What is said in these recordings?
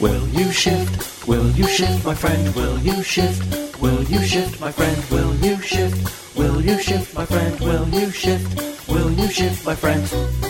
Will you shift? Will you shift, my friend? Will you shift? Will you shift, my friend? Will you shift? Will you shift, my friend? Will you shift? Will you shift, my friend?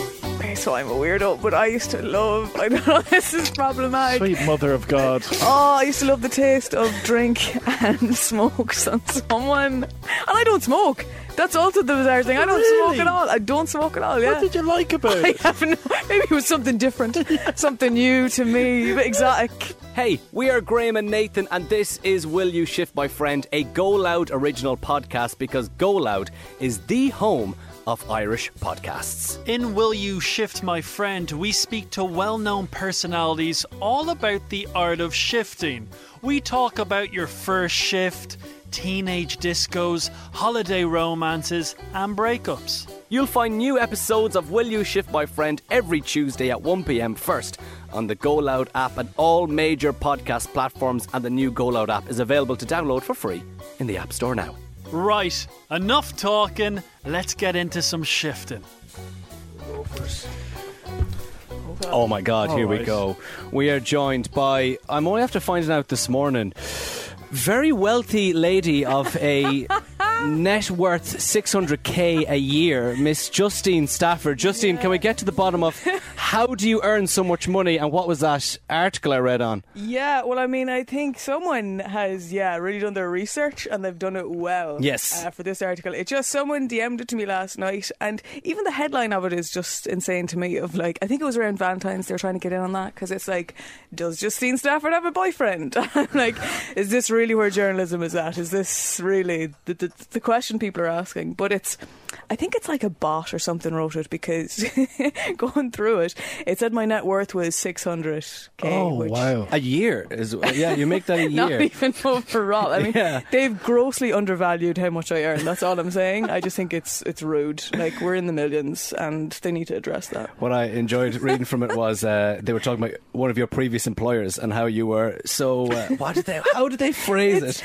Okay, so I'm a weirdo, but I used to love. I know. This is problematic. Sweet mother of God. Oh, I used to love the taste of drink and smokes on someone. And I don't smoke. That's also the bizarre thing. I don't Really? smoke at all. I don't smoke at all. Yeah. What did you like about I it? have no. Maybe it was something different, something new to me, a bit exotic. Hey, we are Graham and Nathan, and this is Will You Shift My Friend, a Go Loud original podcast because Go Loud is the home of Irish podcasts. In Will You Shift My Friend, we speak to well known personalities all about the art of shifting. We talk about your first shift, teenage discos, holiday romances, and breakups. You'll find new episodes of Will You Shift My Friend every Tuesday at 1pm first on the Go Loud app and all major podcast platforms, and the new Go Loud app is available to download for free in the App Store now. Right, enough talking, let's get into some shifting. Oh my god, here we go. We are joined by, I'm only after finding out this morning, very wealthy lady of a net worth 600k a year, Miss Justine Stafford. Justine, can we get to the bottom of how do you earn so much money and what was that article I read on? Yeah, well, I mean, I think someone has, yeah, really done their research and they've done it well. Yes. Uh, for this article, it just someone DM'd it to me last night, and even the headline of it is just insane to me. Of like, I think it was around Valentine's they were trying to get in on that because it's like, does Justine Stafford have a boyfriend? Like, is this really where journalism is at? Is this really the, the the question people are asking? But it's. I think it's like a bot or something wrote it because going through it, it said my net worth was 600k. Oh, which wow. A year is yeah, you make that a year. not year. even overall. I mean, Yeah. they've grossly undervalued how much I earn. That's all I'm saying. I just think it's it's rude. Like we're in the millions, and they need to address that. What I enjoyed reading from it was uh, they were talking about one of your previous employers and how you were so. Uh, what did they? How did they phrase it?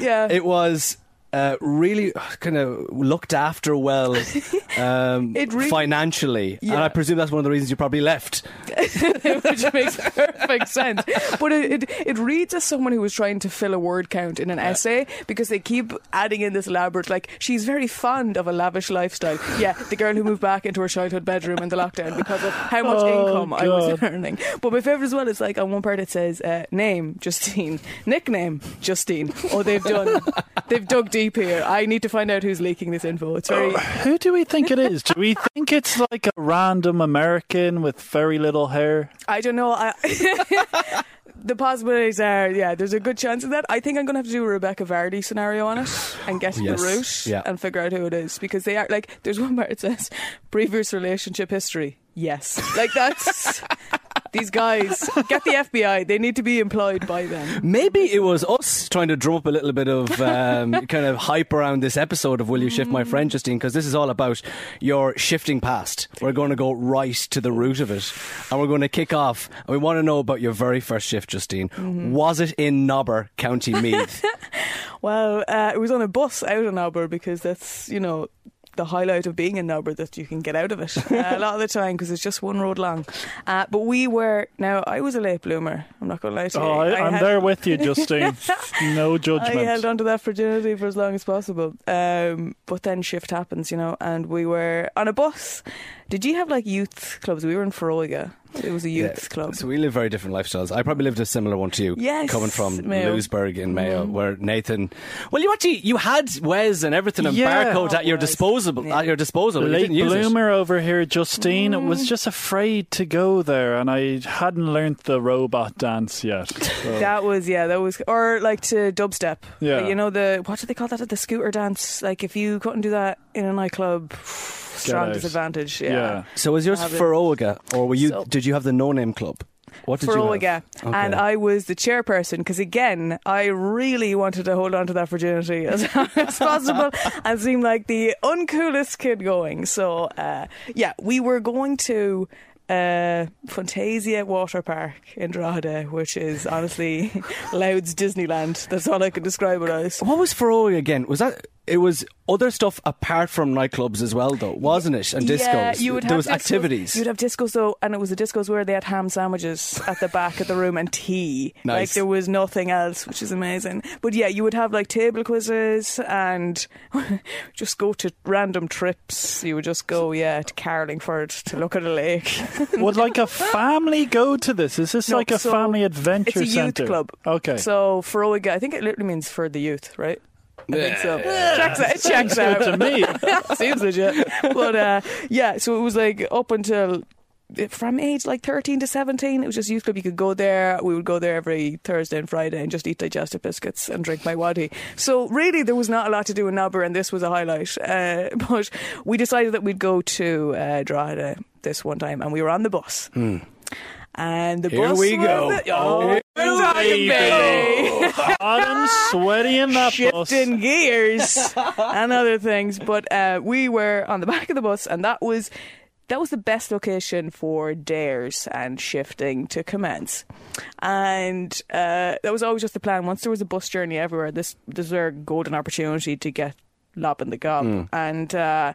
Yeah, It was uh, really kind of looked after well um, really- financially, and I presume that's one of the reasons you probably left. which makes perfect sense. But it, it it reads as someone who was trying to fill a word count in an essay because they keep adding in this elaborate, like she's very fond of a lavish lifestyle. Yeah, the girl who moved back into her childhood bedroom in the lockdown because of how much Oh, income I was earning. But my favorite as well is like on one part it says uh, name Justine, nickname Justine. Oh, they've done, they've dug deep here. I need to find out who's leaking this info. It's very. Oh, who do we think it is? Do we think it's like a random American with very little hair? I don't know. I, the possibilities are, yeah, there's a good chance of that. I think I'm going to have to do a Rebekah Vardy scenario on it and get to Yes, the root yeah. and figure out who it is because they are like. There's one where it says previous relationship history. Yes, like that's. These guys get the FBI. They need to be employed by them. Maybe it was us trying to drum up a little bit of um, kind of hype around this episode of Will You Shift My Friend, Justine? Because this is all about your shifting past. We're going to go right to the root of it, and we're going to kick off. And we want to know about your very first shift, Justine. Was it in Nobber, County Meath? Well, uh, it was on a bus out of Nobber because that's you know the highlight of being in Nobber that you can get out of it uh, a lot of the time because it's just one road long. Uh, but we were now I was a late bloomer. I'm not going to lie to you. Oh, I, I'm had- there with you, Justine. No judgment. I held on to that virginity for as long as possible. Um, but then shift happens, you know, and we were on a bus. Did you have like youth clubs? We were in Foróige. It was a youth Yeah, club. So we live very different lifestyles. I probably lived a similar one to you. Yes, Coming from Mayo. Louisburgh in Mayo, Mhm. where Nathan. Well, you actually you had Wes and everything and Yeah. barcode at your Wes. disposal. Yeah. At your disposal. but you Late didn't it. bloomer over here, Justine, Mm. was just afraid to go there, and I hadn't learnt the robot dance yet. So. That was yeah, that was or like to dubstep. Yeah. Like, you know the what do they call that? The scooter dance. Like if you couldn't do that in a nightclub, strong out. disadvantage. Yeah. yeah. So was yours I have. Foróige, or were you? So- did you have the no name club? What did you Foróige. have? Okay. And I was the chairperson because, again, I really wanted to hold on to that virginity as long as possible and seem like the uncoolest kid going. So, uh, yeah, we were going to uh, Funtasia Water Park in Drogheda, which is honestly Louth's Disneyland. That's all I can describe it as. What was Foróige again? Was that it was other stuff apart from nightclubs as well, though, wasn't it? And discos. Yeah, you would there have was discos- activities. You'd have discos though, and it was the discos where they had ham sandwiches at the back of the room and tea. Nice. Like there was nothing else, which is amazing. But yeah, you would have like table quizzes and just go to random trips. You would just go, yeah, to Carlingford to look at a lake. Would like a family go to this? Is this No, like a so family adventure it's a youth centre? club. Okay. So Foróige, I think it literally means for the youth, right? I think so. Yeah. Checks out. It checks out to me. Seems legit. But uh, yeah, so it was like up until from age like 13 to 17 it was just youth club you could go there we would go there every thursday and friday and just eat digestive biscuits and drink MiWadi so really there was not a lot to do in Nobber and this was a highlight uh, but we decided that we'd go to uh, Drogheda this one time and we were on the bus and the Here bus we was go. the- oh, we're baby. Hot and sweaty in that bus. shifting gears and other things. But uh, we were on the back of the bus, and that was that was the best location for dares and shifting to commence. And uh, that was always just the plan. Once there was a bus journey everywhere, this this was our golden opportunity to get lopping the gob. And uh,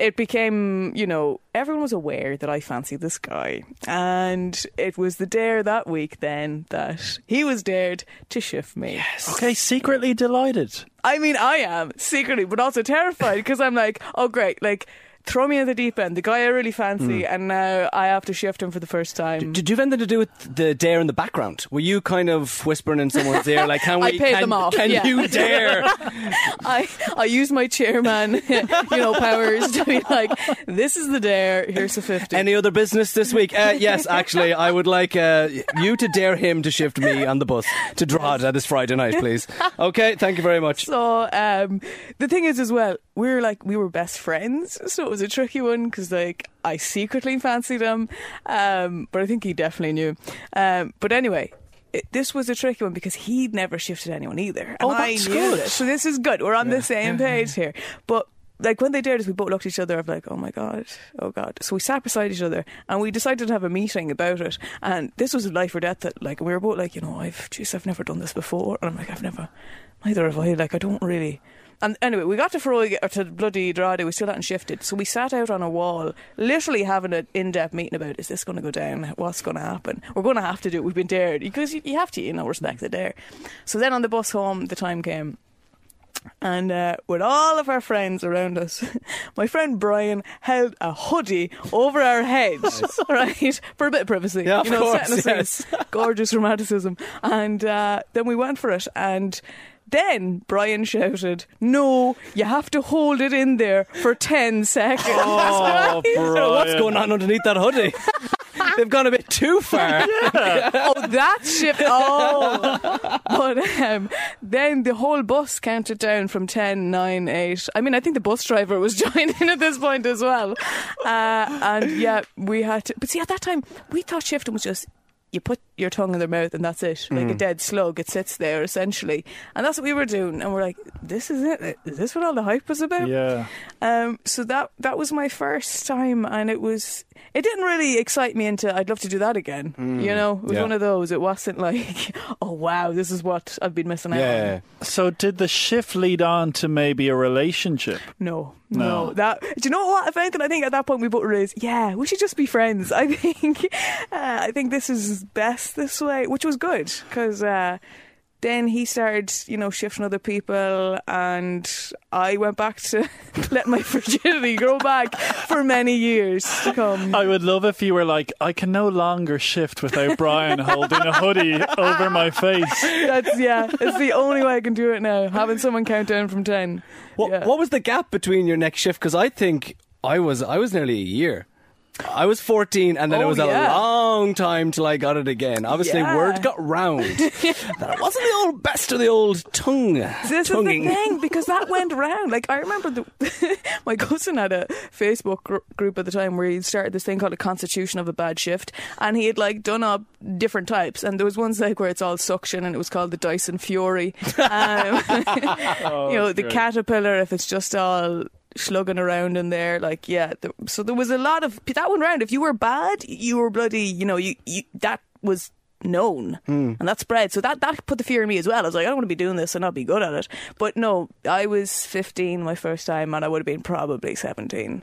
it became, you know, everyone was aware that I fancied this guy. And it was the dare that week then that he was dared to shift me. Yes. Okay, secretly delighted. I mean, I am secretly, but also terrified because I'm like, oh, great, like. Throw me in the deep end, the guy I really fancy, and now I have to shift him for the first time. Did you have anything to do with the dare in the background? Were you kind of whispering in someone's ear, like, "Can I we? paid can, them off, can yeah. you dare?" I I use my chairman, you know, powers to be like, this is the dare. Here's the fifty. Any other business this week? Uh, yes, actually, I would like uh, you to dare him to shift me on the bus to Drogheda this Friday night, please. Okay, thank you very much. So um, the thing is, as well, we were like we were best friends, so was a tricky one because like I secretly fancied him, um, but I think he definitely knew. Um, but anyway. It, this was a tricky one because he'd never shifted anyone either. And Oh, I that's knew good. this. So this is good. We're on the same page here. But like when they dared us, we both looked at each other of like, oh my god, oh god. So we sat beside each other and we decided to have a meeting about it. And this was a life or death. That like we were both like, you know, I've, jeez, I've never done this before. And I'm like, I've never, neither have I. Like I don't really. And anyway, we got to Foróige, or to bloody Drogheda, we still hadn't shifted. So we sat out on a wall, literally having an in depth meeting about is this going to go down? What's going to happen? We're going to have to do it. We've been dared. Because you, you have to, you know, respect the dare. So then on the bus home, the time came. And uh, with all of our friends around us, my friend Brian held a hoodie over our heads, right, for a bit of privacy. Yeah, of you know, course, yes. gorgeous romanticism. And uh, then we went for it, and then Brian shouted, "No, you have to hold it in there for ten seconds." Oh, Brian. What's going on underneath that hoodie? They've gone a bit too far. oh, that ship. Oh, but um, then the whole bus counted down from 10, 9, 8. I mean, I think the bus driver was joining in at this point as well. Uh, and yeah, we had to. But see, at that time, we thought shifting was just. You put your tongue in their mouth and that's it. Like a dead slug, it sits there essentially. And that's what we were doing. And we're like, this is it? Is this what all the hype was about? Yeah. Um, so that that was my first time, and it was it didn't really excite me into I'd love to do that again. You know, it was yeah. one of those. It wasn't like, oh wow, this is what I've been missing out Yeah. on. So did the shift lead on to maybe a relationship? No, no, No. That do you know what? If anything, I think at that point we both realized, yeah, we should just be friends. I think, uh, I think this is best this way, which was good because. Uh, then he started, you know, shifting other people, and I went back to let my virginity grow back for many years to come. I would love if you were like, I can no longer shift without Brian holding a hoodie over my face. That's yeah. It's the only way I can do it now. Having someone count down from ten. What, Yeah. what was the gap between your next shift? Because I think I was I was nearly a year. I was 14, and then it Oh, was a long time till I got it again. Obviously, Yeah. word got round that it wasn't the old best of the old tongue. This tonguing. is the thing because that went around. Like I remember, the, my cousin had a Facebook gr- group at the time where he started this thing called a Constitution of a Bad Shift, and he had like done up different types, and there was ones like where it's all suction, and it was called the Dyson Fury. Um, you know, the good. caterpillar if it's just all slugging around in there like yeah th- so there was a lot of that went round if you were bad you were bloody you know you, you that was known Hmm. and that spread. So that that put the fear in me as well. I was like, I don't want to be doing this and not be good at it. But no, I was 15 my first time, and I would have been probably 17.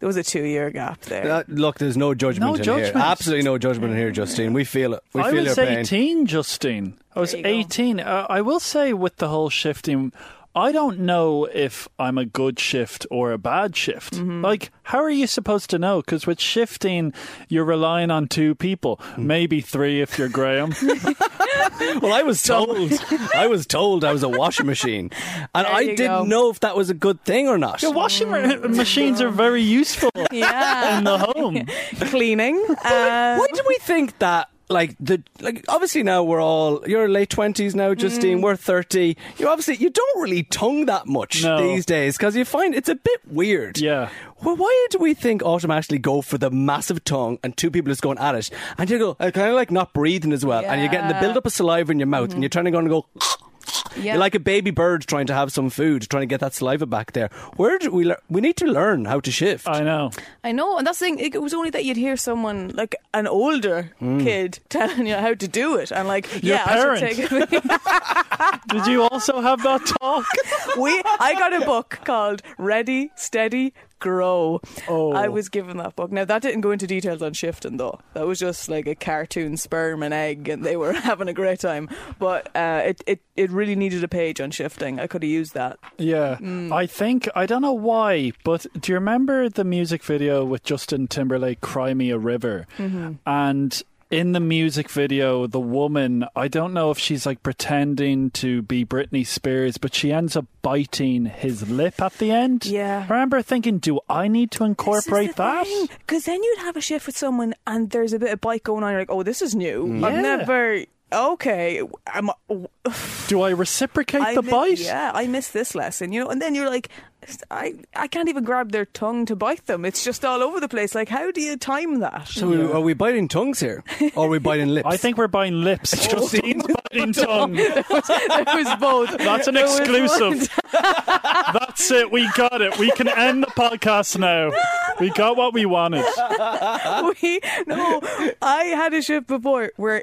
There was a two year gap there. Uh, look, there's no judgment No in judgment. here. Absolutely no judgment in here, Justine. We feel it. We I feel was your pain. 18, Justine. I was There you go. 18. Uh, I will say, with the whole shifting, I don't know if I'm a good shift or a bad shift. Mm-hmm. Like, how are you supposed to know? Because with shifting, you're relying on two people, Hmm. maybe three if you're Graham. Well, I was told. I was told I was a washing machine, and I didn't go. know if that was a good thing or not. Yeah, washing ma- machines are very useful yeah, in the home. cleaning. Uh, Why do we think that? Like the like, obviously now we're all you're late twenties now, Justine. Mm. We're thirty. You obviously you don't really tongue that much No. these days because you find it's a bit weird. Yeah. Well, why do we think automatically go for the massive tongue and two people just going at it, and you go kind of like not breathing as well, and you're getting the build up of saliva in your mouth, and you're trying to go and go. Yeah. You're like a baby bird trying to have some food, trying to get that saliva back there. Where do we? lear- We need to learn how to shift. I know. I know, and that's the thing. It was only that you'd hear someone like an older mm. kid telling you how to do it, and like, Your yeah, parent. I should take it. Did you also have that talk? we, I got a book called Ready, Steady, Grow. Oh. I was given that book. Now that didn't go into details on shifting though. That was just like a cartoon sperm and egg, and they were having a great time. But uh, it, it it really needed a page on shifting. I could have used that. Yeah, I think I don't know why, but do you remember the music video with Justin Timberlake, "Cry Me a River"? And in the music video, the woman, I don't know if she's like pretending to be Britney Spears, but she ends up biting his lip at the end. Yeah. I remember thinking, do I need to incorporate that? Because then you'd have a shift with someone, and there's a bit of bite going on. You're like, oh, this is new. I've never. Okay, I'm, Do I reciprocate I the mi- bite? Yeah, I missed this lesson, you know. And then you're like, I I can't even grab their tongue to bite them. It's just all over the place. Like, how do you time that? so we- are we biting tongues here, or are we biting lips? I think we're biting lips. Justine's biting tongue. there was both. That's an There exclusive. That's it. We got it. We can end the podcast now. We got what we wanted. we, no, I had a shift before where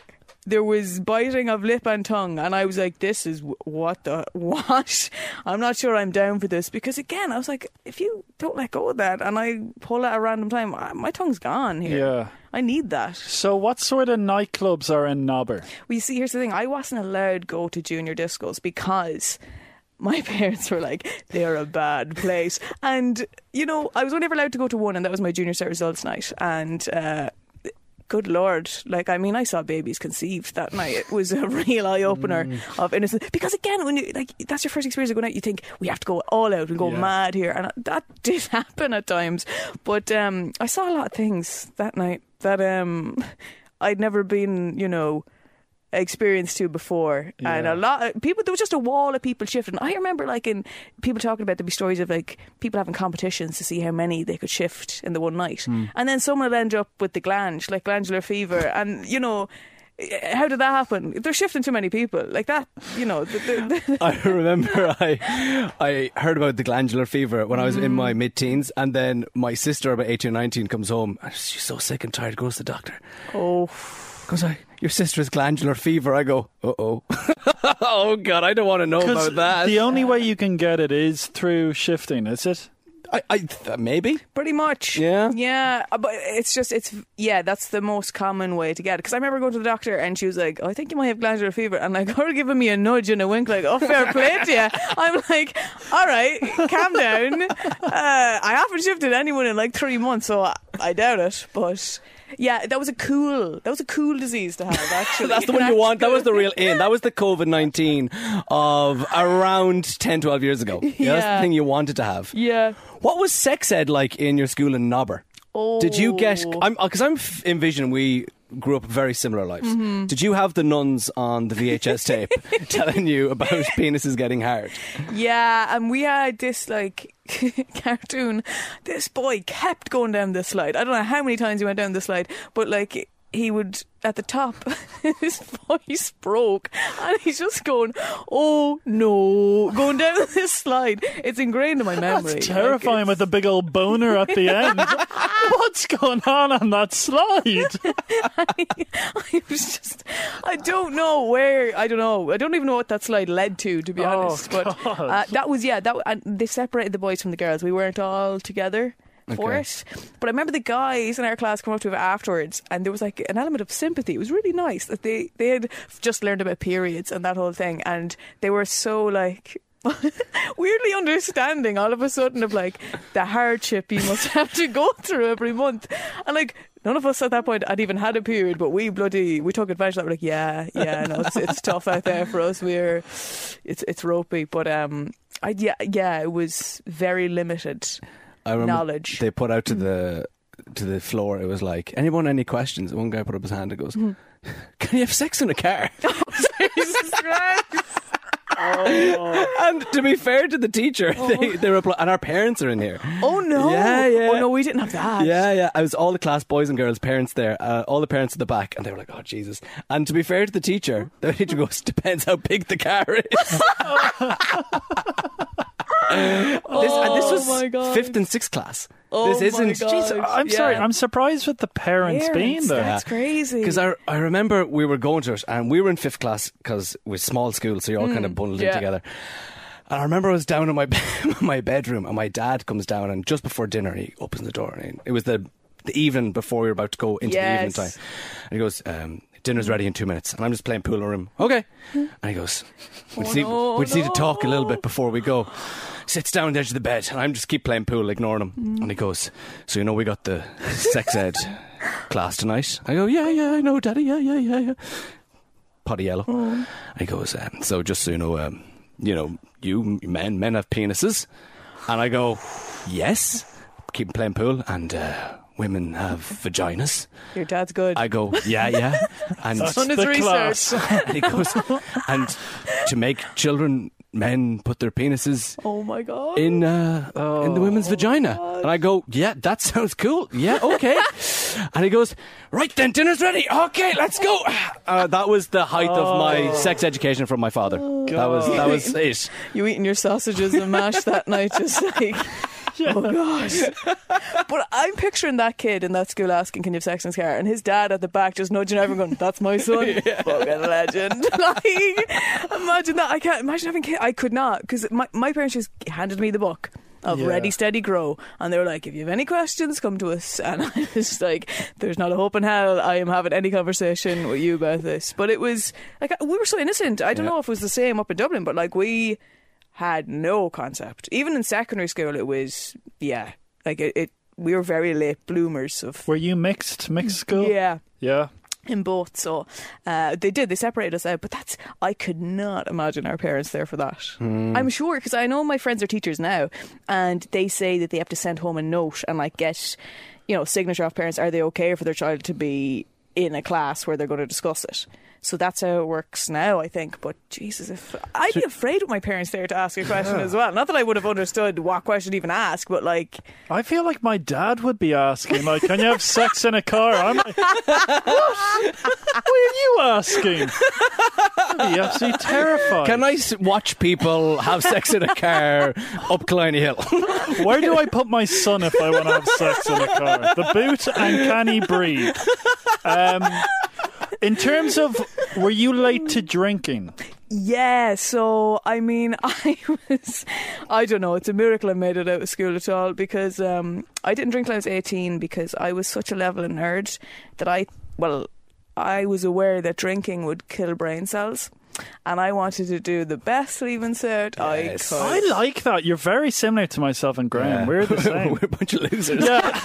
there was biting of lip and tongue, and I was like, "This is w- what the what." I'm not sure I'm down for this because again, I was like, if you don't let go of that, and I pull at a random time, my tongue's gone here. Yeah. I need that. So, what sort of nightclubs are in Nobber? Well, you see, here's the thing. I wasn't allowed to go to junior discos because my parents were like, they're a bad place. And, you know, I was only ever allowed to go to one, and that was my junior cert results night. And, uh, Good Lord. Like, I mean, I saw babies conceived that night. It was a real eye opener of innocence. Because, again, when you, like, that's your first experience of going out, you think, we have to go all out and go Yeah. mad here. And that did happen at times. But um, I saw a lot of things that night that um, I'd never been, you know, experienced to before. And a lot of people there was just a wall of people shifting. I remember like in people talking about there'd be stories of like people having competitions to see how many they could shift in the one night. Hmm. And then someone would end up with the glange like glandular fever. And you know how did that happen? They're shifting too many people. Like that you know I remember I I heard about the glandular fever when I was in mm. my mid teens, and then my sister, about 18 or 19, comes home. And she's so sick and tired, goes to the doctor. oh Goes, I, your sister has glandular fever. I go, uh oh. oh, God, I don't want to know about that. the only way you can get it is through shifting, is it? I, I, th- maybe. Pretty much. Yeah? Yeah. uh, But it's just, it's, yeah, that's the most common way to get it. Because I remember going to the doctor and she was like, oh, I think you might have glandular fever. And like, her giving me a nudge and a wink, like, oh, fair play to you. I'm like, all right, calm down. Uh, I haven't shifted anyone in like three months, so I, I doubt it. But yeah, that was a cool, that was a cool disease to have, actually. That's the one you want. That was the real in. That was the COVID 19 of around 10, 12 years ago. Yeah, That's the thing you wanted to have. Yeah. What was sex ed like in your school in Nobber? Oh. Did you get? I'm because I'm envisioning we grew up very similar lives. Mm-hmm. Did you have the nuns on the VHS tape telling you about penises getting hard? Yeah, and we had this like cartoon. This boy kept going down this slide. I don't know how many times he went down this slide, but like he would at the top his voice broke and he's just going oh no going down this slide. It's ingrained in my memory That's terrifying Like, with a big old boner at the end. What's going on on that slide? I was just I don't know where I don't know. I don't even know what that slide led to to be Oh, honest but uh, that was yeah that and they separated the boys from the girls. We weren't all together for Okay. it. But I remember the guys in our class come up to it afterwards and there was like an element of sympathy. It was really nice that they they had just learned about periods and that whole thing and they were so like weirdly understanding all of a sudden of like the hardship you must have to go through every month. And like none of us at that point had even had a period but we bloody we took advantage of that. We're like yeah yeah no it's, it's tough out there for us. We're it's it's ropey. But um I yeah yeah it was very limited I remember knowledge. they put out to the to the floor. It was like, anyone any questions? One guy put up his hand and goes, Hmm. "Can you have sex in a car?" Jesus Christ. and to be fair to the teacher, they they reply, and our parents are in here. oh no Yeah, yeah. oh no we didn't have that Yeah, yeah. I was all the class, boys and girls, parents there, uh, all the parents at the back, and they were like, "Oh Jesus!" And to be fair to the teacher, the teacher goes, "Depends how big the car is." This, and this was Oh my God. fifth and sixth class. Oh this isn't God. Jeez, I'm Yeah. sorry. I'm surprised with the parents, being Parents, there. that's crazy Because I, I remember we were going to it and we were in fifth class because it was small school, so you're all kind of bundled in together. And I remember I was down in my my bedroom and my dad comes down and just before dinner he opens the door and he, it was the the evening before we were about to go into the evening time. And he goes, um, "Dinner's ready in two minutes." And I'm just playing pool in the room. Okay. And he goes, "We just, Oh, need, no, we just need to talk a little bit before we go." Sits down on the edge of the bed and I'm just keep playing pool, ignoring him. Mm. And he goes, "So you know we got the sex ed class tonight?" I go, "Yeah, yeah, I know, Daddy. Yeah, yeah, yeah, yeah." Potty yellow. Oh. He goes, um, "So just so you know, um, you know, you men, men have penises." And I go, "Yes." Keep playing pool, and uh, women have vaginas. your dad's good I go, "Yeah, yeah." And That's Done his the research. class. and he goes, and to make children, men put their penises oh my god in uh, in the women's vagina. And I go, yeah, that sounds cool. Yeah, okay. and he goes, right then, dinner's ready. Okay, let's go. Uh, that was the height of my sex education from my father. that was that was it. you eating your sausages and mash that night just like oh gosh. But I'm picturing that kid in that school asking can you have sex in his car? And his dad at the back just nudging everyone going that's my son. Fucking legend. Like imagine that. I can't imagine having kids I could not because my, my parents just handed me the book of Yeah. Ready Steady Grow. And they were like if you have any questions come to us. And I was like there's not a hope in hell. I am having any conversation with you about this. But it was like we were so innocent. I don't Yeah. know if it was the same up in Dublin but like we had no concept. Even in secondary school, it was yeah, like it. it we were very late bloomers of Were you mixed, mixed school? yeah Yeah. in both. So uh, they did. They separated us out, but that's I could not imagine our parents there for that. I'm sure because I know my friends are teachers now, and they say that they have to send home a note and like get you know signature off parents. Are they okay for their child to be in a class where they're going to discuss it? So that's how it works now, I think. But Jesus, if I'd be afraid with my parents there to ask a question as well. Not that I would have understood what question to even ask, but like, I feel like my dad would be asking, like, can you have sex in a car? I'm like, what? What are you asking? That'd be absolutely terrifying. Can I watch people have sex in a car up Killiney Hill? Where do I put my son if I want to have sex in a car? The boot and can he breathe? Um, in terms of, were you late to drinking? Yeah, so I mean, I was, I don't know, it's a miracle I made it out of school at all because um, I didn't drink till I was 18 because I was such a level of nerd that I, well, I was aware that drinking would kill brain cells and I wanted to do the best leaving cert Yes. I could. I like that. You're very similar to myself and Graham. Yeah. We're the same. We're a bunch of losers. Yeah.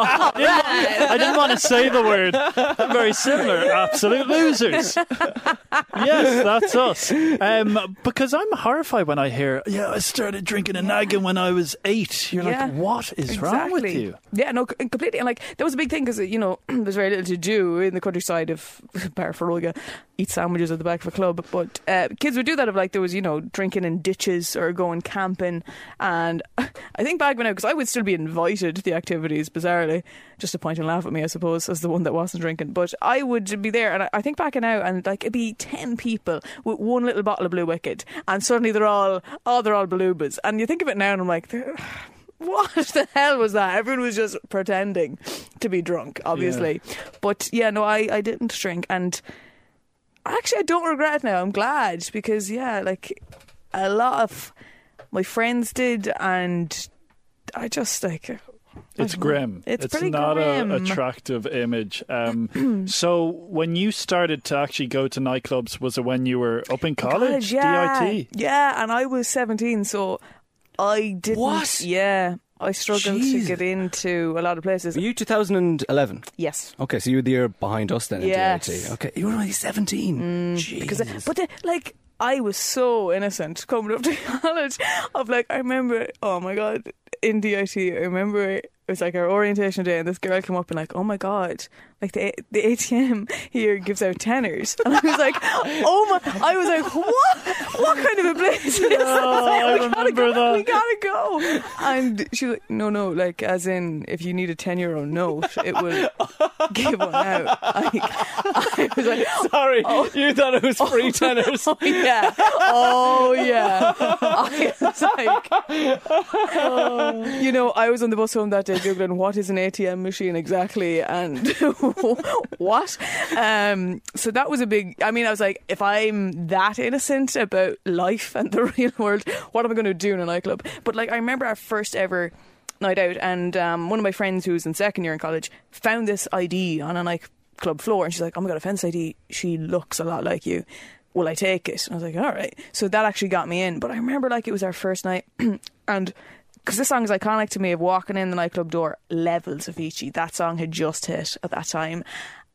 I, didn't want, I didn't want to say the word. We're very similar. Absolute losers. Yes, that's us. Um, because I'm horrified when I hear, yeah, I started drinking a nagging when I was eight. You're Yeah, like, what is wrong with you? Yeah, no, c- completely. And like, that was a big thing because, you know, there's very little to do in the countryside of Barfaroga. Eat sandwiches at the back of a club. But uh, kids would do that if like there was you know drinking in ditches or going camping. And I think back when I because I would still be invited to the activities. Bizarrely, just to point and laugh at me, I suppose, as the one that wasn't drinking. But I would be there, and I, I think back now, and like it'd be ten people with one little bottle of Blue WKD, and suddenly they're all oh they're all Balubas, and you think of it now, and I'm like. "They're- what the hell was that? Everyone was just pretending to be drunk, obviously. But yeah, no, I, I didn't drink. And actually, I don't regret it now. I'm glad because, yeah, like a lot of my friends did. And I just like. It's grim. It's pretty not an attractive image. Um, so when you started to actually go to nightclubs, was it when you were up in college? yeah. DIT. Yeah, and I was 17, so I didn't. What? Yeah. I struggled Jeez. to get into a lot of places. Were you 2011? yes. Okay, so you were the year behind us then in Yes. DIT. Okay, you were only 17. Jeez. because but the, like I was so innocent coming up to college of like I remember oh my god in DIT I remember it was like our orientation day and this girl came up and like oh my god like the the ATM here gives out tenors and I was like oh my I was like what what kind of a place is this? Oh, I We gotta remember go, that. we gotta go and she was like no no like as in if you need a 10 euro note it will give one out like, I was like Sorry, oh. you thought it was free oh, tenors. Oh yeah. Oh yeah. I was like, oh. you know, I was on the bus home that day googling what is an ATM machine exactly and what. Um, so that was a big. I mean, I was like, if I'm that innocent about life and the real world, what am I going to do in a nightclub? But like, I remember our first ever night out, and um, one of my friends who was in second year in college found this ID on a nightclub floor, and she's like, "Oh my god, a fence ID. She looks a lot like you." Will I take it? And I was like, all right. So that actually got me in. But I remember like it was our first night, and because this song is iconic to me of walking in the nightclub door, levels of Avicii. That song had just hit at that time.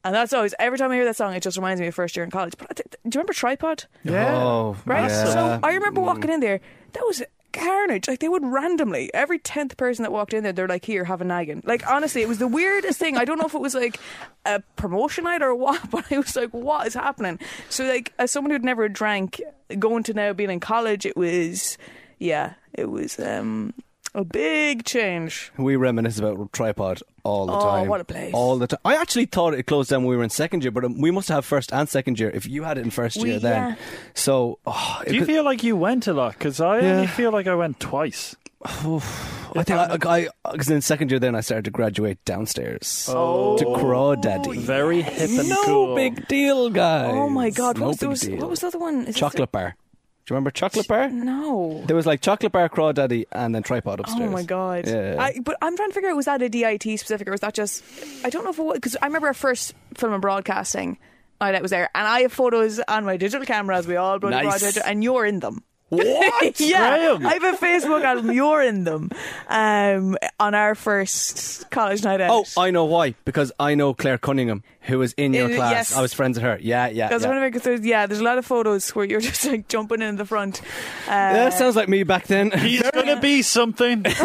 And that's always, every time I hear that song, it just reminds me of first year in college. But I think, do you remember Tripod? Yeah. Oh, Right? yeah. So I remember walking in there, that was carnage. Like they would randomly, every 10th person that walked in there, they're like, here, have a nagging. Like honestly, it was the weirdest thing. I don't know if it was like a promotion night or what, but I was like, what is happening? So like, as someone who'd never drank, going to now being in college, it was, yeah, it was um, a big change. We reminisce about Tripod all the Oh, time. what a place. All the time. I actually thought it closed down when we were in second year, but um, we must have first and second year if you had it in first We- year then. yeah. So, oh, Do you could- feel like you went a lot? Because I Yeah. only feel like I went twice. I think I, because in second year then I started to graduate downstairs Oh. to Crawdaddy. Very hip and no cool. big deal, guys. Oh my god, no what was, big there was, deal. what was the other one? Is it Chocolate bar. Do you remember Chocolate Bar? No. There was like Chocolate Bar, Crawdaddy, and then Tripod oh upstairs. Oh my god! Yeah. I, but I'm trying to figure out was that a DIT specific or was that just? I don't know if it was because I remember our first film and broadcasting night that was there, and I have photos on my digital camera as we all bloody Nice. and you're in them. What? yeah, Graham. I have a Facebook album. You're in them um, on our first college night out. Oh, I know why. Because I know Claire Cunningham, who was in your Uh, class. yes. I was friends with her. Yeah, yeah. Because yeah. there's, yeah, there's a lot of photos where you're just like jumping in the front. Uh, Yeah, that sounds like me back then. He's gonna be something. He's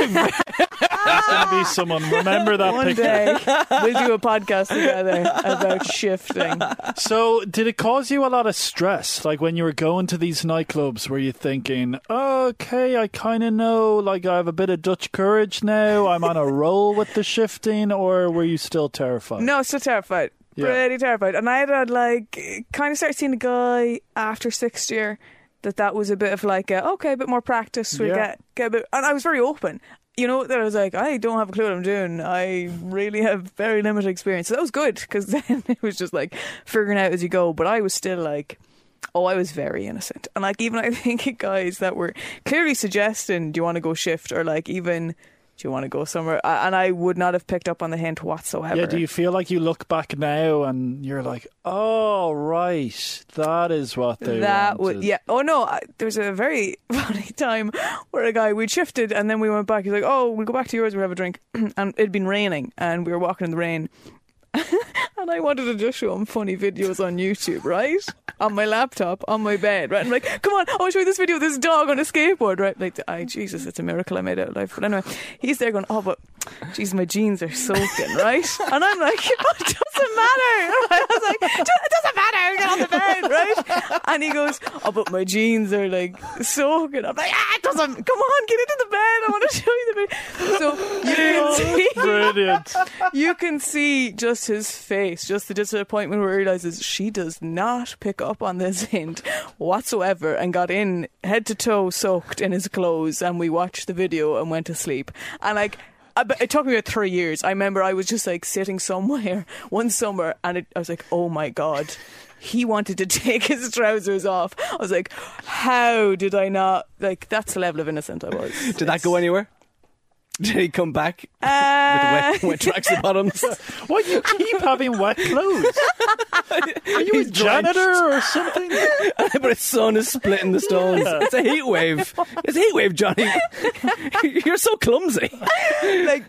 gonna be someone. Remember that one picture. day we'll do a podcast together about shifting. So, did it cause you a lot of stress? Like when you were going to these nightclubs, where you thinking, okay, I kind of know, like I have a bit of Dutch courage now, I'm on a roll with the shifting, or were you still terrified? No, still terrified. Yeah. Pretty terrified. And I had uh, like kind of started seeing a guy after sixth year that that was a bit of like a, okay, a bit more practice. We Yeah. get get a bit, and I was very open. You know, that I was like, I don't have a clue what I'm doing. I really have very limited experience. So that was good because then it was just like figuring out as you go. But I was still like, oh, I was very innocent. And like, even I think guys that were clearly suggesting, do you want to go shift or like even, do you want to go somewhere? And I would not have picked up on the hint whatsoever. Yeah, do you feel like you look back now and you're like, oh, right, that is what they that wanted. would yeah oh no I, there was a very funny time where a guy we'd shifted and then we went back he's like oh we'll go back to yours we'll have a drink and it'd been raining and we were walking in the rain and I wanted to just show him funny videos on YouTube right on my laptop on my bed right I'm like come on I'll show you this video of this dog on a skateboard right like I Jesus it's a miracle I made it out alive but anyway he's there going oh but Jesus my jeans are soaking right and I'm like what does doesn't matter. I was like, it doesn't matter. Get on the bed, right? And he goes, oh, but my jeans are like soaking. I'm like, ah, it doesn't. Come on, get into the bed. I want to show you the bed. So you can see, Brilliant. you can see just his face, just the disappointment where he realizes she does not pick up on this hint whatsoever, and got in head to toe soaked in his clothes. And we watched the video and went to sleep. And like. I It took me about three years. I remember I was just like sitting somewhere one summer and it, I was like, oh my God, he wanted to take his trousers off. I was like, how did I not? Like, that's the level of innocent I was. Did that go anywhere? Did he come back Uh, with wet, wet tracksuit bottoms? Why do you keep having wet clothes? Are you a janitor or something? but his sun is splitting the stones. It's a heat wave. It's a heat wave, Johnny. You're so clumsy. like,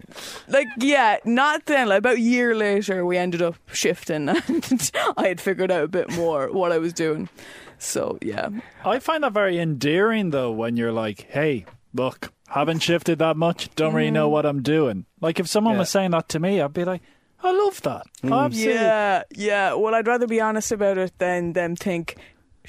like, yeah, not then. Like about a year later, we ended up shifting, and I had figured out a bit more what I was doing. So yeah, I find that very endearing, though, when you're like, hey, look, haven't shifted that much, don't really know mm. what I'm doing. Like, if someone Yeah. was saying that to me, I'd be like, I love that. Mm. Absolutely. yeah, yeah. Well, I'd rather be honest about it than them think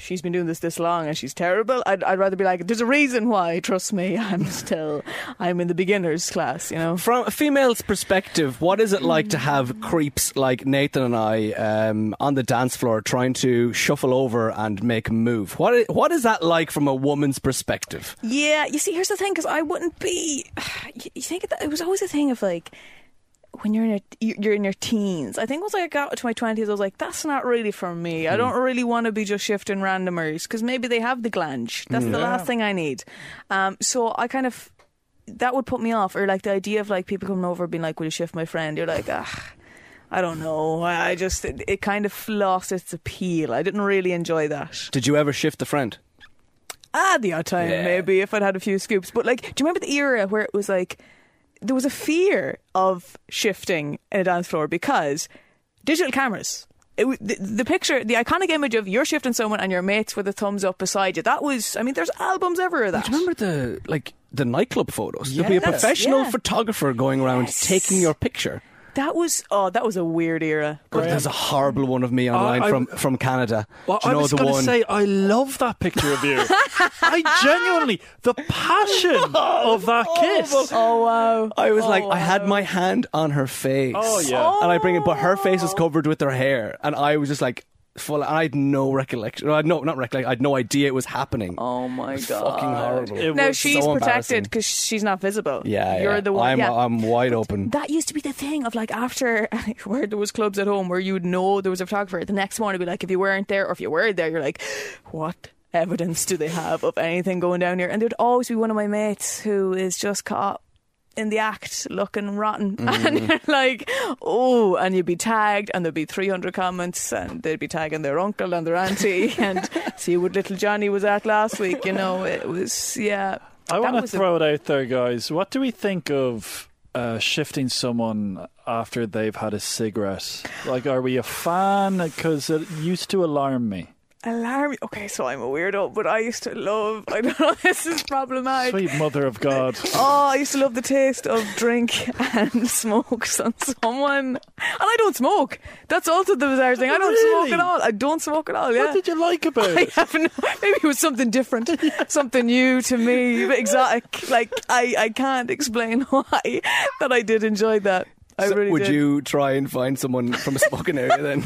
she's been doing this this long and she's terrible. I'd, I'd rather be like, there's a reason why. Trust me, I'm still, I'm in the beginners class. You know. From a female's perspective, what is it like to have creeps like Nathan and I um, on the dance floor trying to shuffle over and make a move? What What is that like from a woman's perspective? Yeah, you see, here's the thing, because I wouldn't be. You you think it was always a thing of like when you're in your you're in your teens. I think once I got to my twenties, I was like, that's not really for me. I don't really want to be just shifting randomers because maybe they have the glange. That's the last thing I need. Um, so I kind of that would put me off, or like the idea of like people coming over being like, "Will you shift my friend?" You're like, ah. I don't know. I I just it, it kind of lost its appeal. I didn't really enjoy that. Did you ever shift the friend? Ah, the odd time, Yeah. maybe, if I'd had a few scoops. But, like, do you remember the era where it was like, there was a fear of shifting in a dance floor because digital cameras. It, the, the picture, the iconic image of you're shifting someone and your mates with a thumbs up beside you. That was, I mean, there's albums ever of that. Do you remember the like the nightclub photos? There'd be a professional yeah. photographer going around Yes. taking your picture. That was, oh, that was a weird era. But there's a horrible one of me online I- from, from Canada. Well, Do you I know was the going to one? say, I love that picture of you. I genuinely, the passion of that oh, kiss. Oh, wow. I was Oh, like, I had my hand on her face. Oh, yeah. And I bring it, but her face was oh. covered with her hair, and I was just like, full. I had no recollection. I had no, not recollection. I had no idea it was happening. Oh, my it was God. fucking horrible. It Now was she's so protected because she's not visible. yeah, You're yeah. the one. I'm, yeah. I'm wide open. That used to be the thing of like after where there was clubs at home where you would know there was a photographer. The next morning, it'd be like if you weren't there or if you were there, you're like, what evidence do they have of anything going down here? And there'd always be one of my mates who is just caught in the act looking rotten and you're like oh and you'd be tagged and there'd be 300 comments and they'd be tagging their uncle and their auntie and see what little johnny was at last week you know it was yeah I want to was a- throw it out there, guys. What do we think of uh, shifting someone after they've had a cigarette? Like, are we a fan? Because it used to alarm me. Alarm. Okay, so I'm a weirdo, but I used to love. I don't know. This is problematic. Sweet mother of God. Oh, I used to love the taste of drink and smokes on someone. And I don't smoke. That's also the bizarre thing. I don't Really? smoke at all. I don't smoke at all. Yeah. What did you like about I it? have no, maybe it was something different, something new to me, but exotic. Like I, I can't explain why that I did enjoy that. I So really would did. you try and find someone from a smoking area then?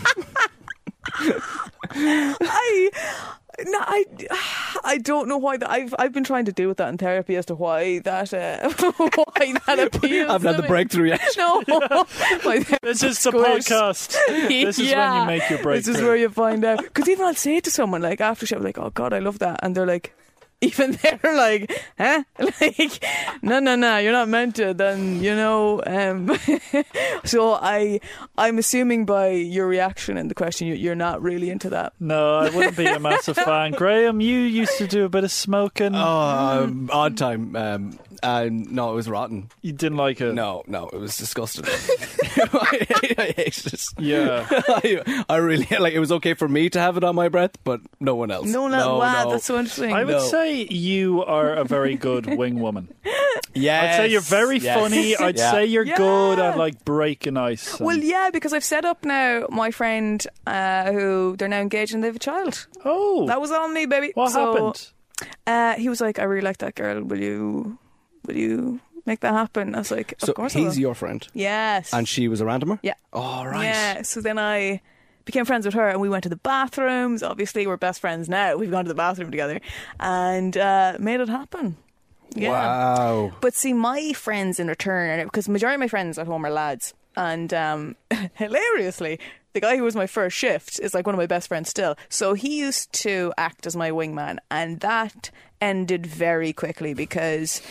I no, I I don't know why that. I've I've been trying to deal with that in therapy as to why that uh, why that appeals. I've had the me. breakthrough yet. No, This is the podcast. This is when you make your breakthrough. This is where you find out. Because even I'll say it to someone like after show, like, "Oh God, I love that," and they're like. Even they're like, huh? Like, no, no, no, you're not meant to. Then you know. Um, so I, I'm assuming by your reaction and the question, you- you're not really into that. No, I wouldn't be a massive fan. Graham, you used to do a bit of smoking. Oh, um, odd time. Um, And no, it was rotten. You didn't like it? No, no, it was disgusting. I, I hated it. Yeah. I, I really like. It was okay for me to have it on my breath, but no one else. No, no, wow, that's so interesting. I would No. say you are a very good wing woman. Yes, I'd say you're very yes. funny. I'd Yeah. say you're good at like breaking ice. and- well, yeah, because I've set up now my friend uh, who they're now engaged and they have a child. oh, That was on me, baby. what So, happened? Uh, he was like, "I really like that girl. Will you, will you make that happen?" I was like, "Of So course he's will." your friend, Yes. and she was a randomer. Yeah. Oh right. Yeah. So then I became friends with her, and we went to the bathrooms. Obviously, we're best friends now. We've gone to the bathroom together, and uh, made it happen. Yeah. Wow. But see, my friends in return, because majority of my friends at home are lads, and um, hilariously, the guy who was my first shift is like one of my best friends still. So he used to act as my wingman, and that ended very quickly because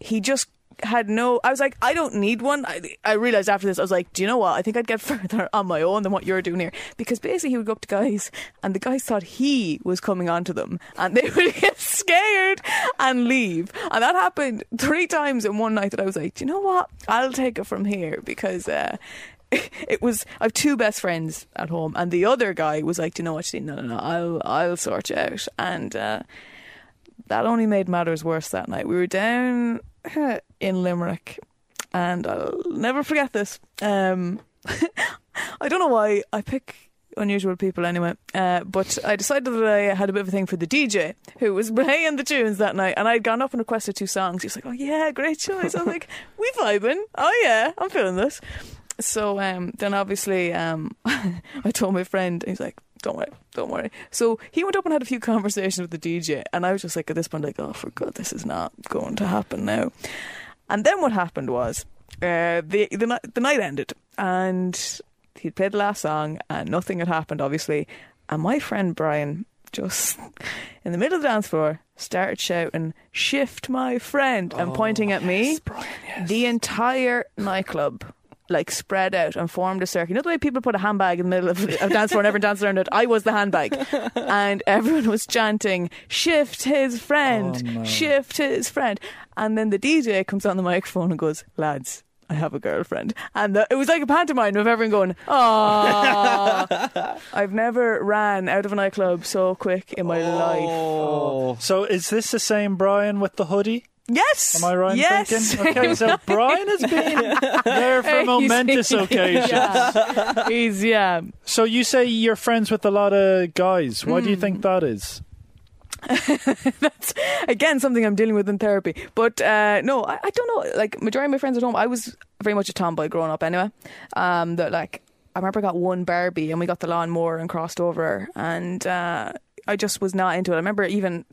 he just had no. I was like, I don't need one. I, I realized after this, I was like, do you know what? I think I'd get further on my own than what you're doing here. Because basically, he would go up to guys, and the guys thought he was coming on to them, and they would get scared and leave. And that happened three times in one night. That I was like, do you know what? I'll take it from here because. Uh, it was I have two best friends at home, and the other guy was like, "Do you know what, Steve? No, no, no. I'll I'll sort you out." And uh, that only made matters worse that night. We were down in Limerick, and I'll never forget this. Um, I don't know why I pick unusual people anyway, uh, but I decided that I had a bit of a thing for the DJ who was playing the tunes that night, and I'd gone up and requested two songs. He was like, "Oh yeah, great choice." I was like, "We vibing? Oh yeah, I'm feeling this." So um, then obviously um, I told my friend, he's like, don't worry, don't worry. So he went up and had a few conversations with the DJ, and I was just like, at this point, like, oh, for God, this is not going to happen now. And then what happened was uh, the, the, the night ended, and he'd played the last song, and nothing had happened, obviously. And my friend Brian just in the middle of the dance floor started shouting, Shift my friend, and pointing at me. The entire nightclub like spread out and formed a circle. You know the way people put a handbag in the middle of a dance floor and everyone danced around it? I was the handbag. and everyone was chanting, Shift his friend, Oh, no. shift his friend. And then the DJ comes on the microphone and goes, Lads, I have a girlfriend. And the, it was like a pantomime of everyone going, Oh, I've never ran out of a nightclub so quick in my oh. life. Oh. So is this the same Brian with the hoodie? Yes. Am I right yes. thinking? Okay, so Brian has been there for momentous occasions. Yeah. He's, yeah. So you say you're friends with a lot of guys. Why do you think that is? That's again something I'm dealing with in therapy. But uh, no, I, I don't know. Like majority of my friends at home, I was very much a tomboy growing up. Anyway, um, that like I remember I got one Barbie and we got the lawnmower and crossed over, and uh, I just was not into it. I remember even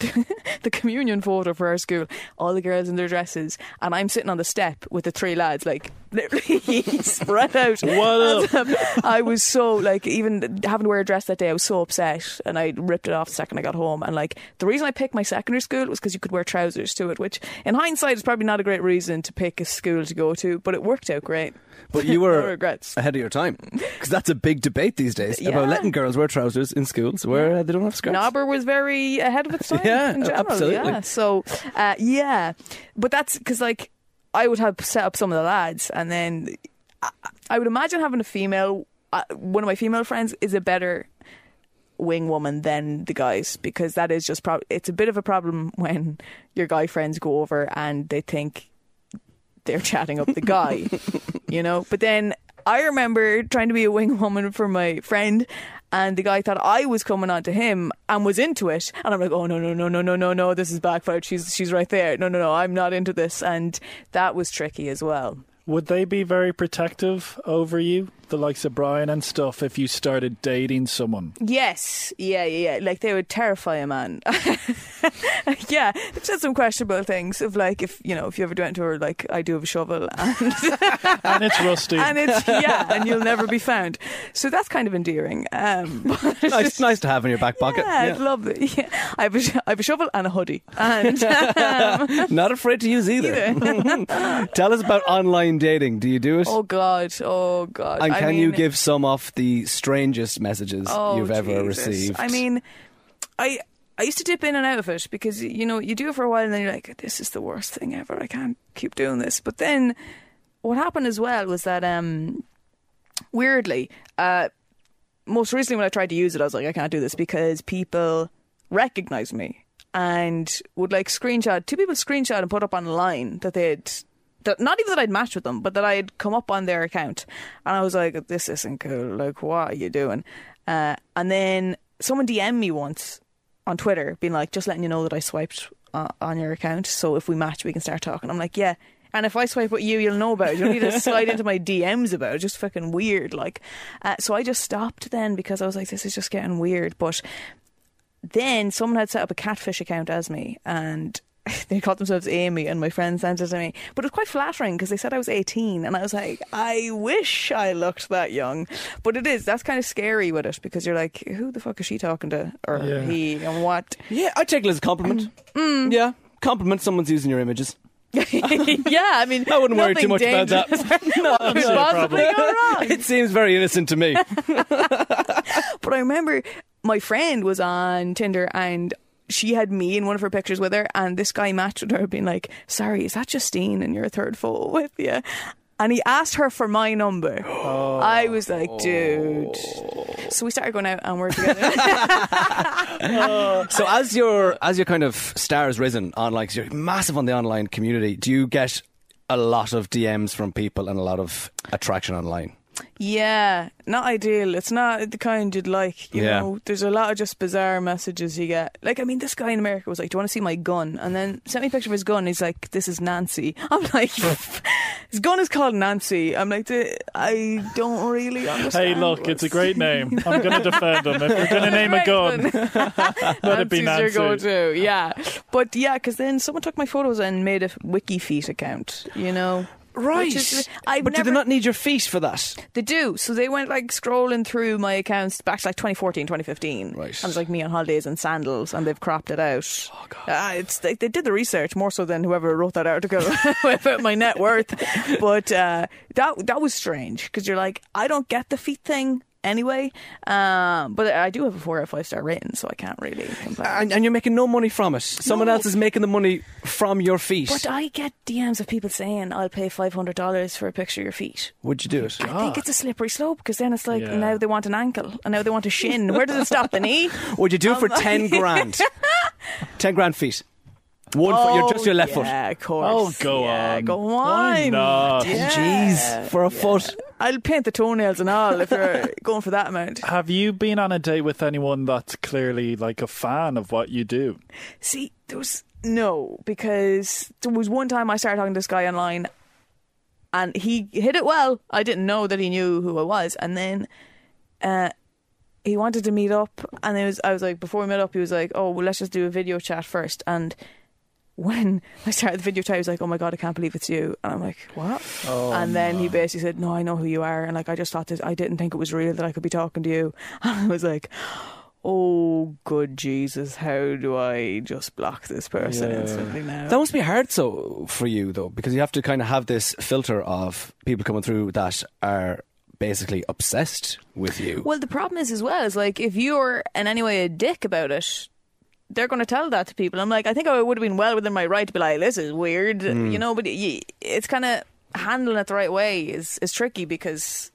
the communion photo for our school, all the girls in their dresses, and I'm sitting on the step with the three lads, like literally spread out. What up? I was so like even having to wear a dress that day. I was so upset, and I ripped it off the second I got home. And like the reason I picked my secondary school was because you could wear trousers to it, which in hindsight is probably not a great reason to pick a school to go to, but it worked out great. But you No were regrets. ahead of your time because that's a big debate these days Yeah. about letting girls wear trousers in schools where uh, they don't have skirts. Nobber was very ahead of its time. Yeah, absolutely. Yeah. So, uh, yeah, but that's because like I would have set up some of the lads, and then I, I would imagine having a female, uh, one of my female friends, is a better wing woman than the guys because that is just prob- it's a bit of a problem when your guy friends go over and they think they're chatting up the guy, you know. But then I remember trying to be a wing woman for my friend, and the guy thought I was coming on to him and was into it. And I'm like, oh no no no no no no no, this is backfired. She's she's right there. No no no, I'm not into this, and that was tricky as well. Would they be very protective over you, the likes of Brian and stuff, if you started dating someone? Yes, yeah, yeah, yeah. Like they would terrify a man. yeah, they've said some questionable things of like if you know if you ever went to her like I do have a shovel and And it's rusty. and it's yeah and you'll never be found. So that's kind of endearing. Um, but nice, nice to have in your back pocket. Yeah, Yeah. it's lovely. Yeah. I have a sh- I have a shovel and a hoodie, and um, Not afraid to use either. Tell us about online dating. Do you do it? oh god, oh god. and I can you give some of the strangest messages Oh, you've ever Jesus. received? I mean, I I used to dip in and out of it because you know you do it for a while and then you're like, this is the worst thing ever. I can't keep doing this. But then what happened as well was that um, weirdly, uh, most recently when I tried to use it, I was like, I can't do this because people recognize me and would like screenshot. Two people screenshot and put up online that they'd. That not even that I'd matched with them, but that I had come up on their account, and I was like, "This isn't cool. Like, what are you doing?" Uh, and then someone DM'd me once on Twitter, being like, "Just letting you know that I swiped uh, on your account, so if we match, we can start talking." I'm like, "Yeah." And if I swipe at you, you'll know about it. You don't need to slide into my DMs about it. Just fucking weird, like. Uh, so I just stopped then because I was like, "This is just getting weird." But then someone had set up a catfish account as me, and they called themselves Amy, and my friend sent it to me. But it was quite flattering because they said I was 18, and I was like, I wish I looked that young. But it is, that's kind of scary with it because you're like, who the fuck is she talking to? Or Yeah. he, and what? Yeah, I take it as a compliment. Mm. Yeah, compliment someone's using your images. yeah, I mean, I wouldn't worry too much about that. no, no possibly problem. go wrong. It seems very innocent to me. But I remember my friend was on Tinder and she had me in one of her pictures with her, and this guy matched with her, being like, "Sorry, is that Justine in your third photo with you?" And he asked her for my number. I was like, dude. So we started going out and we're together. So as your as your kind of star has risen on like you're massive on the online community, do you get a lot of DMs from people and a lot of attraction online? Yeah, not ideal. It's not the kind you'd like. You Yeah. know, there's a lot of just bizarre messages you get. Like, I mean, this guy in America was like, "Do you want to see my gun?" And then sent me a picture of his gun. He's like, "This is Nancy." I'm like, "His gun is called Nancy." I'm like, "The- "I don't really understand." Hey, look, it's a great name. I'm going to defend him. If you're going to name a gun, let it be Nancy's your Nancy. go-to. Yeah, but yeah, because then someone took my photos and made a wiki WikiFeet account. You know, Which is- but do they not need your feet for that? They do. So they went like scrolling through my accounts back to like 2014, 2015. Right. And it was like me on holidays and sandals, and they've cropped it out. Oh, God. Uh, it's, they, they did the research more so than whoever wrote that article about my net worth. But uh, that, that was strange because you're like, I don't get the feet thing anyway. Um, but I do have a four out of five star rating, so I can't really complain. And, and you're making no money from it. Someone No. else is making the money from your feet. but I get DMs of people saying, I'll pay $500 for a picture of your feet. Would you do it? I think it's a slippery slope because then it's like Yeah. now they want an ankle and now they want a shin. Where does it stop? The knee? Would you do it for Um, ten grand? ten grand feet. One foot. You're just your left Oh, yeah, foot. of course. Oh, go yeah, on. Go on. Why not? Yeah. Jeez, for a foot. I'll paint the toenails and all if you're going for that amount. Have you been on a date with anyone that's clearly like a fan of what you do? See, there was no because there was one time I started talking to this guy online, and he hit it well. I didn't know that he knew who I was, and then uh, he wanted to meet up, and it was I was like, before we met up, he was like, "Oh, well, let's just do a video chat first. And when I started the video chat, he was like, "Oh my god, I can't believe it's you," and I'm like, "What?" Oh and then he basically said, "No, I know who you are," and like I just thought that I didn't think it was real that I could be talking to you, and I was like. Oh, good Jesus! How do I just block this person Yeah. instantly now? That must be hard so for you though, because you have to kind of have this filter of people coming through that are basically obsessed with you. Well, the problem is as well is like if you're in any way a dick about it, they're going to tell that to people. I'm like, I think I would have been well within my right to be like, this is weird, you mm. know. But it's kind of handling it the right way is is tricky because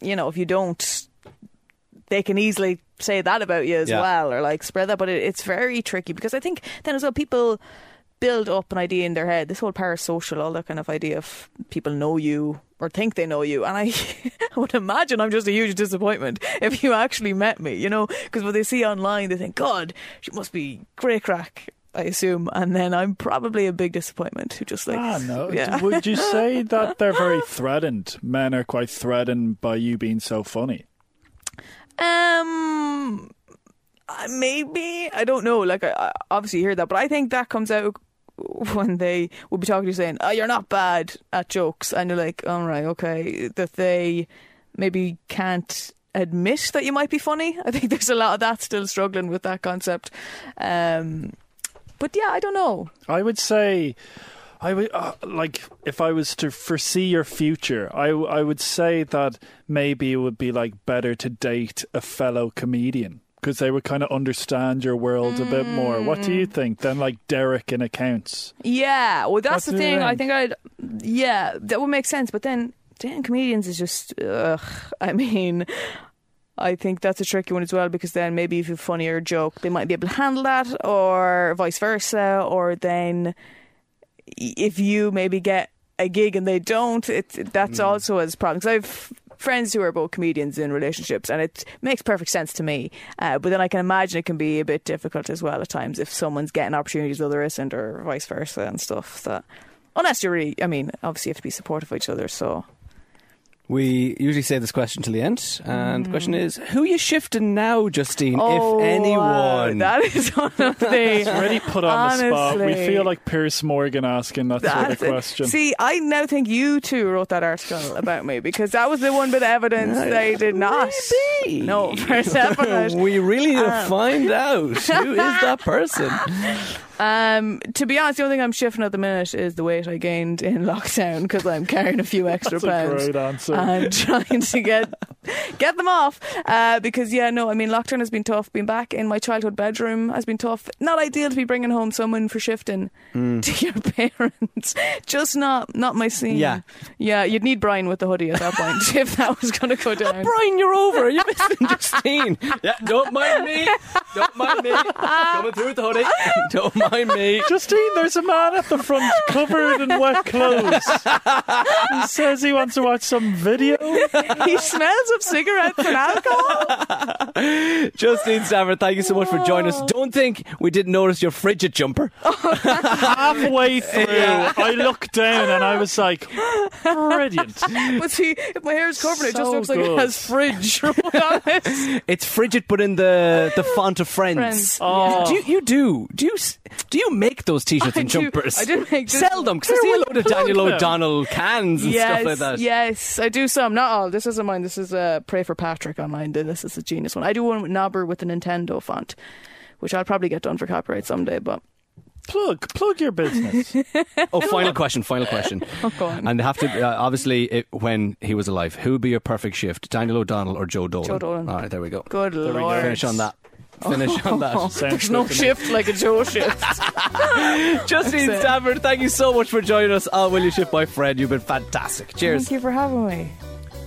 you know if you don't, they can easily say that about you as Yeah. well or like spread that. But it, it's very tricky because I think then as well people build up an idea in their head. This whole parasocial, all that kind of idea of people know you or think they know you. And I, I would imagine I'm just a huge disappointment if you actually met me, you know, because what they see online, they think, God, she must be great crack. I assume, and then I'm probably a big disappointment who just like, Ah, no. yeah. Would you say that they're very threatened? Men are quite threatened by you being so funny. Um, maybe I don't know. Like I, I obviously hear that, but I think that comes out when they will be talking to you saying, "Oh, you're not bad at jokes," and you're like, "All right, okay." That they maybe can't admit that you might be funny. I think there's a lot of that still struggling with that concept. Um, but yeah, I don't know. I would say, I would uh, like if I was to foresee your future, I I would say that maybe it would be like better to date a fellow comedian because they would kind of understand your world a bit more. What do Mm. you think? Then, like Derek in accounts. Yeah, well, that's What the you thing. I think? I'd, yeah, that would make sense. But then dating comedians is just, ugh. I mean, I think that's a tricky one as well because then maybe if you're funnier joke, they might be able to handle that, or vice versa, or then if you maybe get a gig and they don't, it that's also as problems. I've friends who are both comedians in relationships, and it makes perfect sense to me. Uh, but then I can imagine it can be a bit difficult as well at times if someone's getting opportunities the other isn't, or vice versa and stuff. That unless you're really, I mean, obviously you have to be supportive of each other. So We usually say this question till the end, and the question is, who you shifting now, Justine, Mm. Oh, if anyone? wow, that is one of the. Already put on the spot. We Honestly. feel like Piers Morgan asking that sort of That's it. question. See, I now think you two wrote that article about me because that was the one bit of evidence they did not. Maybe. No, for definite. we really need to Um, find out who is that person. Um, to be honest, the only thing I'm shifting at the minute is the weight I gained in lockdown because I'm carrying a few extra That's a pounds. great answer. and trying to get get them off. Uh, because yeah, no, I mean lockdown has been tough. Being back in my childhood bedroom has been tough. Not ideal to be bringing home someone for shifting to your parents. Just not not my scene. Yeah. yeah. You'd need Brian with the hoodie at that point if that was going to go down. Brian, you're over. You're missing Justine. Yeah, don't mind me. Don't mind me. Coming through with the hoodie. Don't mind me. Justine, there's a man at the front covered in wet clothes. he says he wants to watch some video. he smells of cigarettes and alcohol. Justine Stafford, thank you so much for joining us. Don't think we didn't notice your frigid jumper. Halfway through, I looked down and I was like, brilliant. But see, if my hair is covered, it just So looks like it has fridge wrote on it. It's frigid, but in the, the font of Friends. Friends. Oh. Do you, you do? Do you s- do you make those t-shirts I and do- jumpers? I did make this- sell them because I see a load of Daniel them? O'Donnell cans and yes, stuff like that. Yes, I do some. Not all. This isn't mine. This is uh, Pray for Patrick online. This is a genius one. I do one with Nobber with the Nintendo font, which I'll probably get done for copyright someday. But Plug, plug your business. Oh, final question, final question. go on. And they have to uh, obviously it, when he was alive, who would be your perfect shift? Daniel O'Donnell or Joe Dolan? Joe Dolan. All right, there we go. good we go. lord, Finish on that. Finish on that. Sounds There's no good to me. shift like a Joe shift. Justine it. Stafford, thank you so much for joining us on Will You Shift My Friend. You've been fantastic. Cheers. Thank you for having me.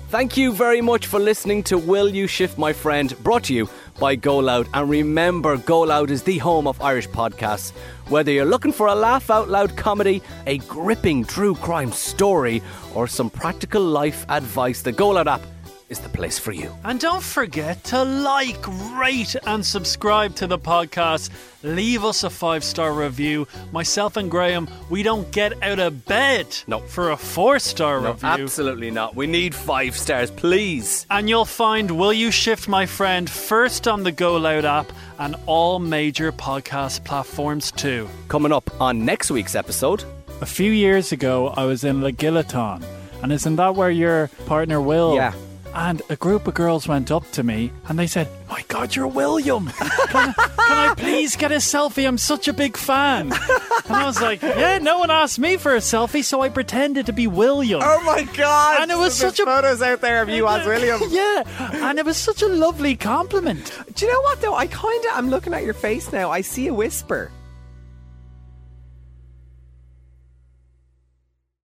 Thank you very much for listening to Will You Shift My Friend, brought to you by Go Loud. And remember, Go Loud is the home of Irish podcasts. Whether you're looking for a laugh out loud comedy, a gripping true crime story, or some practical life advice, the Go Loud app is the place for you. And don't forget to like, rate, and subscribe to the podcast. Leave us a five star review. Myself and Graham, we don't get out of bed No. for a four star review. absolutely not. We need five stars, please. And you'll find Will You Shift My Friend first on the Go Loud app and all major podcast platforms too. Coming up on next week's episode. A few years ago, I was in Legillaton, and isn't that where your partner Will? Yeah. And a group of girls went up to me and they said, "My God, you're William! Can, can I please get a selfie? I'm such a big fan." And I was like, "Yeah, no one asked me for a selfie, so I pretended to be William." Oh my god! And it was There's such a- photos out there of you as William. yeah, and it was such a lovely compliment. Do you know what though? I kind of I'm looking at your face now. I see a whisper.